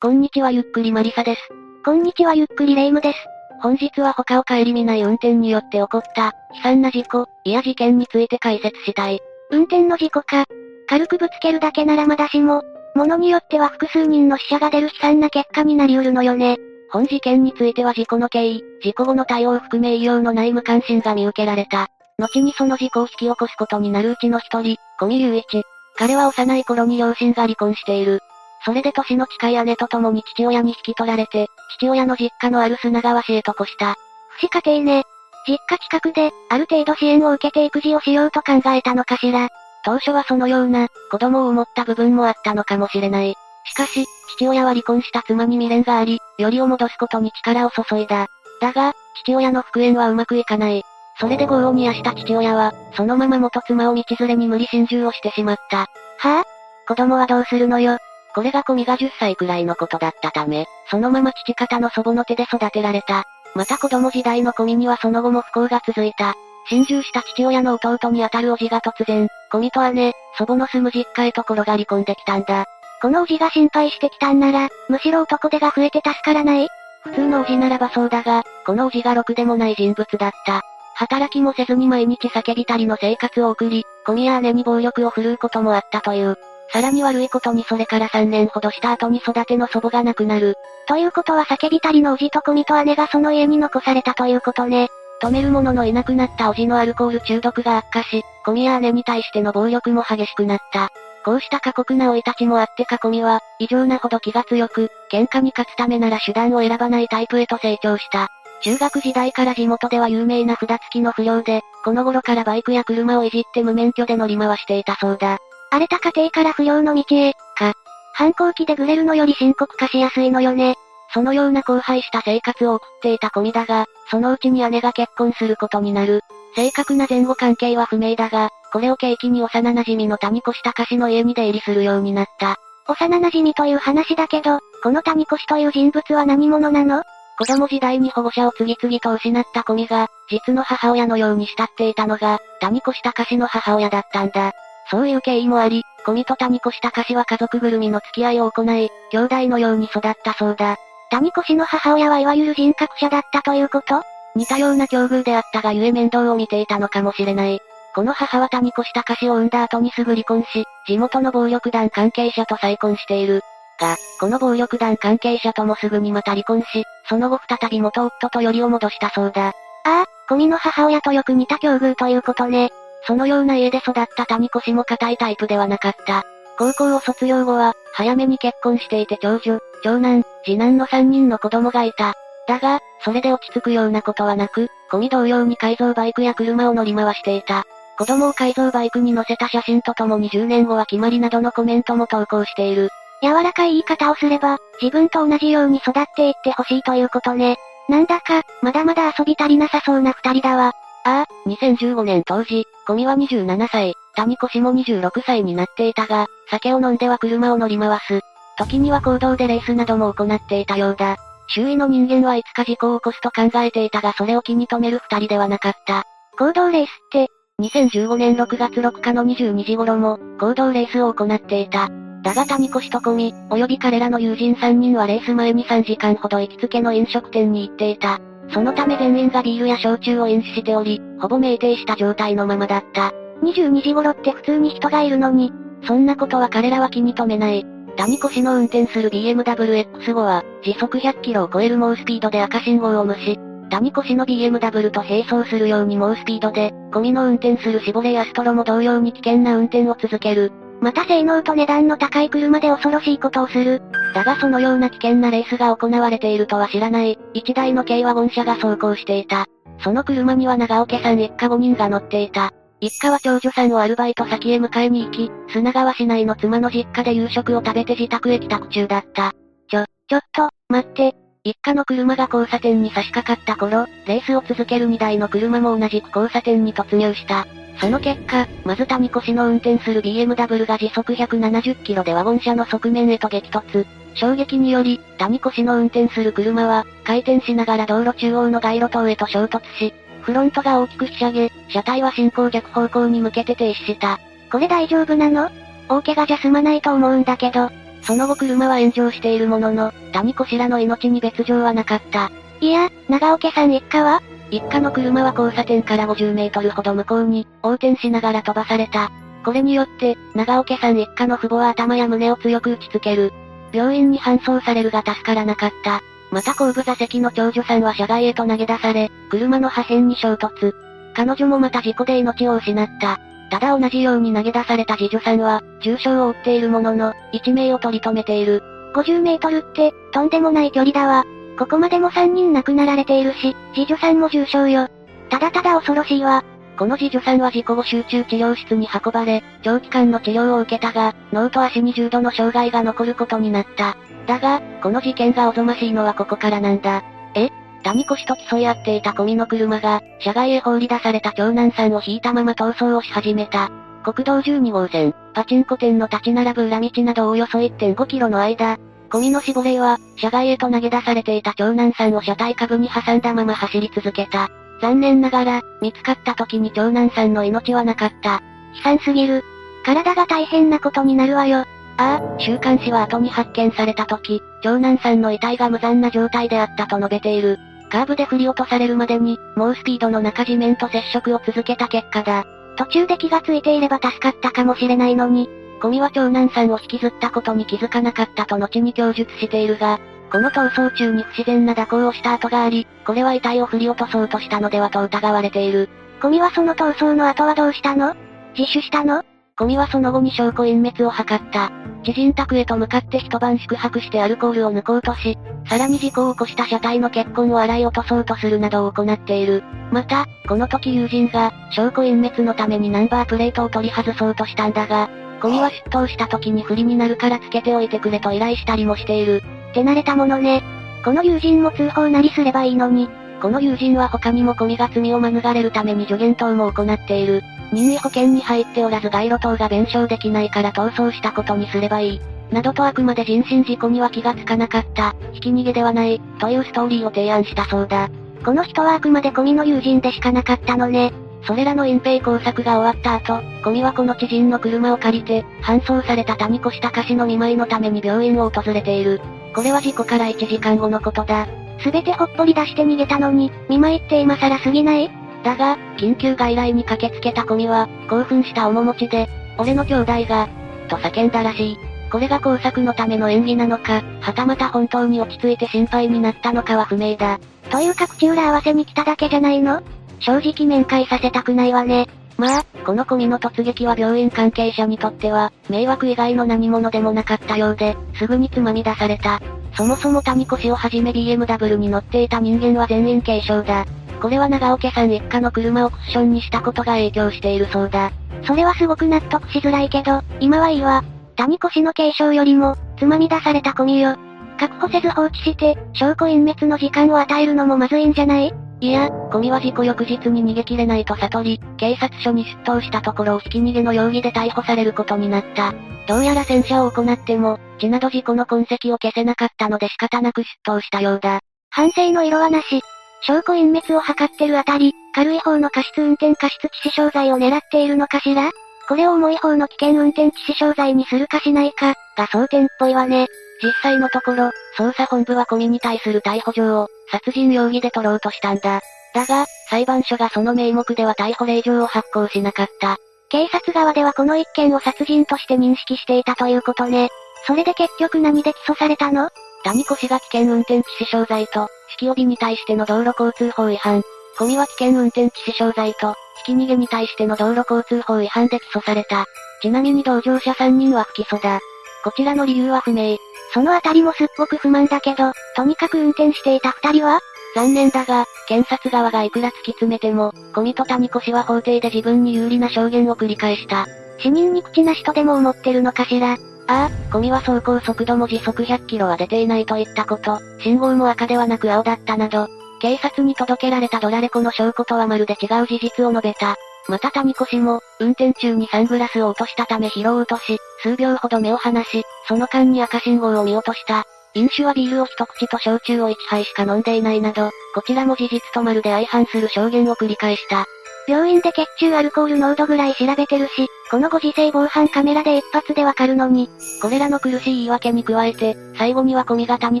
こんにちはゆっくりマリサです。こんにちはゆっくりレイムです。本日は他を顧みない運転によって起こった、悲惨な事故、いや事件について解説したい。運転の事故か。軽くぶつけるだけならまだしも、物によっては複数人の死者が出る悲惨な結果になりうるのよね。本事件については事故の経緯、事故後の対応を含め異様のない無関心が見受けられた。後にその事故を引き起こすことになるうちの一人、小見雄一。彼は幼い頃に両親が離婚している。それで年の近い姉と共に父親に引き取られて、父親の実家のある砂川市へと越した。不死家庭ね。実家近くで、ある程度支援を受けて育児をしようと考えたのかしら。当初はそのような、子供を思った部分もあったのかもしれない。しかし、父親は離婚した妻に未練があり、よりを戻すことに力を注いだ。だが、父親の復縁はうまくいかない。それで業を煮やした父親は、そのまま元妻を道連れに無理心中をしてしまった。はぁ、あ、子供はどうするのよ。これがコミが10歳くらいのことだったため、そのまま父方の祖母の手で育てられた。また子供時代のコミにはその後も不幸が続いた。心中した父親の弟にあたる叔父が突然、コミと姉、祖母の住む実家へと転がり込んできたんだ。この叔父が心配してきたんなら、むしろ男手が増えて助からない？普通の叔父ならばそうだが、この叔父がろくでもない人物だった。働きもせずに毎日叫びたりの生活を送り、コミや姉に暴力を振るうこともあったという。さらに悪いことにそれから3年ほどした後に育ての祖母が亡くなる。ということは叫びたりのおじとコミと姉がその家に残されたということね。止める者のいなくなったおじのアルコール中毒が悪化し、コミや姉に対しての暴力も激しくなった。こうした過酷な生い立ちもあってかコミは、異常なほど気が強く、喧嘩に勝つためなら手段を選ばないタイプへと成長した。中学時代から地元では有名な札付きの不良で、この頃からバイクや車をいじって無免許で乗り回していたそうだ。荒れた家庭から不良の道へ、か。反抗期でグレるのより深刻化しやすいのよね。そのような荒廃した生活を送っていたコミだが、そのうちに姉が結婚することになる。正確な前後関係は不明だが、これを契機に幼馴染の谷越隆の家に出入りするようになった。幼馴染という話だけど、この谷越という人物は何者なの？子供時代に保護者を次々と失ったコミが、実の母親のように慕っていたのが、谷越隆の母親だったんだ。そういう経緯もあり、コミと谷越隆は家族ぐるみの付き合いを行い、兄弟のように育ったそうだ。谷越の母親はいわゆる人格者だったということ似たような境遇であったがゆえ面倒を見ていたのかもしれない。この母は谷越隆を産んだ後にすぐ離婚し、地元の暴力団関係者と再婚している。が、この暴力団関係者ともすぐにまた離婚し、その後再び元夫とよりを戻したそうだ。ああ、ゴミの母親とよく似た境遇ということね。そのような家で育った谷越も硬いタイプではなかった。高校を卒業後は、早めに結婚していて長女、長男、次男の3人の子供がいた。だが、それで落ち着くようなことはなく、ゴミ同様に改造バイクや車を乗り回していた。子供を改造バイクに乗せた写真とともに10年後は決まりなどのコメントも投稿している。柔らかい言い方をすれば、自分と同じように育っていってほしいということね。なんだか、まだまだ遊び足りなさそうな二人だわ。ああ、2015年当時、コミは27歳、谷越も26歳になっていたが、酒を飲んでは車を乗り回す。時には行動でレースなども行っていたようだ。周囲の人間はいつか事故を起こすと考えていたがそれを気に留める二人ではなかった。行動レースって、2015年6月6日の22時頃も、行動レースを行っていた。だが谷越と込み、及び彼らの友人3人はレース前に3時間ほど行きつけの飲食店に行っていた。そのため全員がビールや焼酎を飲酒しており、ほぼ酩酊した状態のままだった。22時頃って普通に人がいるのに、そんなことは彼らは気に留めない。谷越の運転する BMW X5 は、時速100キロを超える猛スピードで赤信号を無視。谷越の BMW と並走するように猛スピードで、ゴミの運転するシボレーアストロも同様に危険な運転を続ける。また性能と値段の高い車で恐ろしいことをする。だがそのような危険なレースが行われているとは知らない、一台の軽ワゴン車が走行していた。その車には長岡さん一家5人が乗っていた。一家は長女さんをアルバイト先へ迎えに行き、砂川市内の妻の実家で夕食を食べて自宅へ帰宅中だった。ちょ、ちょっと、待って。一家の車が交差点に差し掛かった頃、レースを続ける2台の車も同じく交差点に突入した。その結果、まず谷越の運転する BMW が時速170キロでワゴン車の側面へと激突。衝撃により、谷越の運転する車は、回転しながら道路中央の街路灯へと衝突し、フロントが大きくひしゃげ、車体は進行逆方向に向けて停止した。これ大丈夫なの？大怪我じゃ済まないと思うんだけど。その後車は炎上しているものの、谷子氏らの命に別状はなかった。いや、長岡さん一家は？一家の車は交差点から50メートルほど向こうに、横転しながら飛ばされた。これによって、長岡さん一家の父母は頭や胸を強く打ちつける。病院に搬送されるが助からなかった。また後部座席の長女さんは車外へと投げ出され、車の破片に衝突。彼女もまた事故で命を失った。ただ同じように投げ出された次女さんは、重傷を負っているものの、一命を取り留めている。50メートルって、とんでもない距離だわ。ここまでも3人亡くなられているし、次女さんも重傷よ。ただただ恐ろしいわ。この次女さんは事故後集中治療室に運ばれ、長期間の治療を受けたが、脳と足に重度の障害が残ることになった。だが、この事件がおぞましいのはここからなんだ。え？谷越と競い合っていた込みの車が、車外へ放り出された長男さんを引いたまま逃走をし始めた。国道12号線、パチンコ店の立ち並ぶ裏道などおよそ1.5キロの間、込みの死亡霊は、車外へと投げ出されていた長男さんを車体下部に挟んだまま走り続けた。残念ながら、見つかった時に長男さんの命はなかった。悲惨すぎる。体が大変なことになるわよ。ああ、週刊誌は後に発見された時、長男さんの遺体が無残な状態であったと述べている。カーブで振り落とされるまでに、猛スピードの中地面と接触を続けた結果だ。途中で気がついていれば助かったかもしれないのに。コミは長男さんを引きずったことに気づかなかったと後に供述しているが、この逃走中に不自然な蛇行をした跡があり、これは遺体を振り落とそうとしたのではと疑われている。コミはその逃走の後はどうしたの？自首したの？コミはその後に証拠隠滅を図った。知人宅へと向かって一晩宿泊してアルコールを抜こうとし、さらに事故を起こした車体の血痕を洗い落とそうとするなどを行っている。また、この時友人が、証拠隠滅のためにナンバープレートを取り外そうとしたんだが、ゴミは出頭した時に不利になるからつけておいてくれと依頼したりもしている。手慣れたものね。この友人も通報なりすればいいのに。この友人は他にもゴミが罪を免れるために助言等も行っている。任意保険に入っておらず街路等が弁償できないから逃走したことにすればいい。などとあくまで人身事故には気がつかなかった、ひき逃げではない、というストーリーを提案したそうだ。この人はあくまでゴミの友人でしかなかったのね。それらの隠蔽工作が終わった後、ゴミはこの知人の車を借りて、搬送された谷越隆氏の見舞いのために病院を訪れている。これは事故から1時間後のことだ。すべてほっぽり出して逃げたのに、見舞いって今更すぎない？だが、緊急外来に駆けつけたゴミは、興奮した面持ちで、俺の兄弟が、と叫んだらしい。これが工作のための演技なのか、はたまた本当に落ち着いて心配になったのかは不明だ。というか口裏合わせに来ただけじゃないの？正直面会させたくないわね。まあ、この込みの突撃は病院関係者にとっては、迷惑以外の何者でもなかったようで、すぐにつまみ出された。そもそも谷越をはじめ BMW に乗っていた人間は全員軽傷だ。これは長尾家さん一家の車をクッションにしたことが影響しているそうだ。それはすごく納得しづらいけど、今はいいわ。谷越の軽傷よりも、つまみ出された込みよ。確保せず放置して、証拠隠滅の時間を与えるのもまずいんじゃない？いや、ゴミは事故翌日に逃げ切れないと悟り、警察署に出頭したところをひき逃げの容疑で逮捕されることになった。どうやら洗車を行っても、血など事故の痕跡を消せなかったので仕方なく出頭したようだ。反省の色はなし。証拠隠滅を図ってるあたり、軽い方の過失運転過失致死傷罪を狙っているのかしら？これを重い方の危険運転致死傷罪にするかしないか、が争点っぽいわね。実際のところ、捜査本部はコミに対する逮捕状を、殺人容疑で取ろうとしたんだ。だが、裁判所がその名目では逮捕令状を発行しなかった。警察側ではこの一件を殺人として認識していたということね。それで結局何で起訴されたの？谷越が危険運転致死傷罪と、式帯に対しての道路交通法違反。コミは危険運転致死傷罪と、ひき逃げに対しての道路交通法違反で起訴された。ちなみに同乗者3人は不起訴だ。こちらの理由は不明。そのあたりもすっごく不満だけど、とにかく運転していた二人は残念だが、検察側がいくら突き詰めても、コミと谷越は法廷で自分に有利な証言を繰り返した。死人に口なしとでも思ってるのかしら。ああ、コミは走行速度も時速100キロは出ていないといったこと、信号も赤ではなく青だったなど、警察に届けられたドラレコの証拠とはまるで違う事実を述べた。また谷越も、運転中にサングラスを落としたため疲労を落とし、数秒ほど目を離し、その間に赤信号を見落とした。飲酒はビールを一口と焼酎を1杯しか飲んでいないなど、こちらも事実とまるで相反する証言を繰り返した。病院で血中アルコール濃度ぐらい調べてるし、このご時世防犯カメラで一発でわかるのに。これらの苦しい言い訳に加えて、最後には小見が谷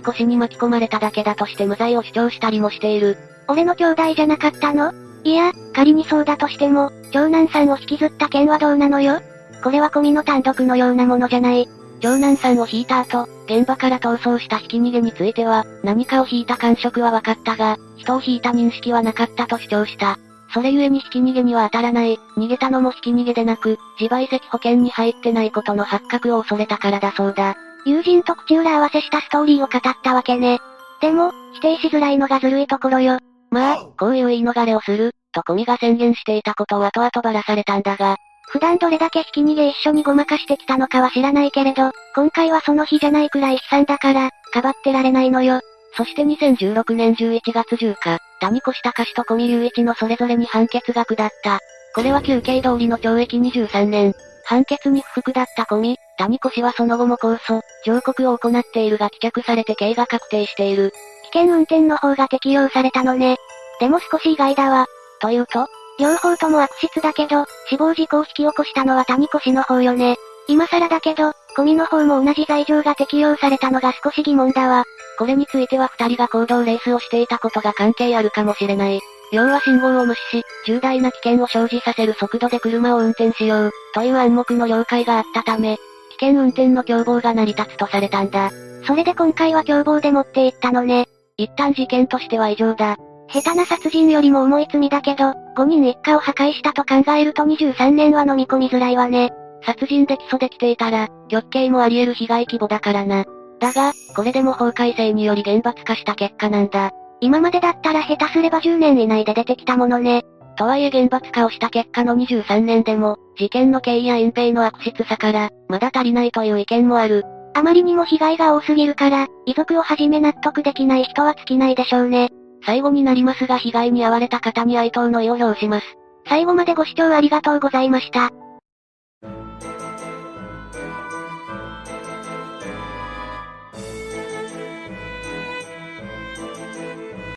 越に巻き込まれただけだとして無罪を主張したりもしている。俺の兄弟じゃなかったの？いや、仮にそうだとしても、長男さんを引きずった件はどうなのよ？これは小見の単独のようなものじゃない。長男さんを引いた後、現場から逃走したひき逃げについては、何かを引いた感触は分かったが、人を引いた認識はなかったと主張した。それゆえにひき逃げには当たらない、逃げたのもひき逃げでなく、自賠責保険に入ってないことの発覚を恐れたからだそうだ。友人と口裏合わせしたストーリーを語ったわけね。でも、否定しづらいのがずるいところよ。まあ、こういう言い逃れをする、とコミが宣言していたことを後々ばらされたんだが、普段どれだけひき逃げ一緒にごまかしてきたのかは知らないけれど、今回はその日じゃないくらい悲惨だから、かばってられないのよ。そして2016年11月10日、谷越隆と小見雄一のそれぞれに判決が下った。これは休刑通りの懲役23年。判決に不服だった小見、谷越はその後も控訴、上告を行っているが棄却されて刑が確定している。危険運転の方が適用されたのね。でも少し意外だわ。というと両方とも悪質だけど、死亡事故を引き起こしたのは谷越の方よね。今更だけど、ゴミの方も同じ罪状が適用されたのが少し疑問だわ。これについては二人が行動レースをしていたことが関係あるかもしれない。要は信号を無視し、重大な危険を生じさせる速度で車を運転しよう、という暗黙の了解があったため、危険運転の共謀が成り立つとされたんだ。それで今回は共謀で持って行ったのね。一旦事件としては異常だ。下手な殺人よりも重い罪だけど、5人一家を破壊したと考えると23年は飲み込みづらいわね。殺人で起訴できていたら、極刑もあり得る被害規模だからな。だが、これでも法改正により厳罰化した結果なんだ。今までだったら下手すれば10年以内で出てきたものね。とはいえ厳罰化をした結果の23年でも、事件の経緯や隠蔽の悪質さから、まだ足りないという意見もある。あまりにも被害が多すぎるから、遺族をはじめ納得できない人は尽きないでしょうね。最後になりますが被害に遭われた方に哀悼の意を表します。最後までご視聴ありがとうございました。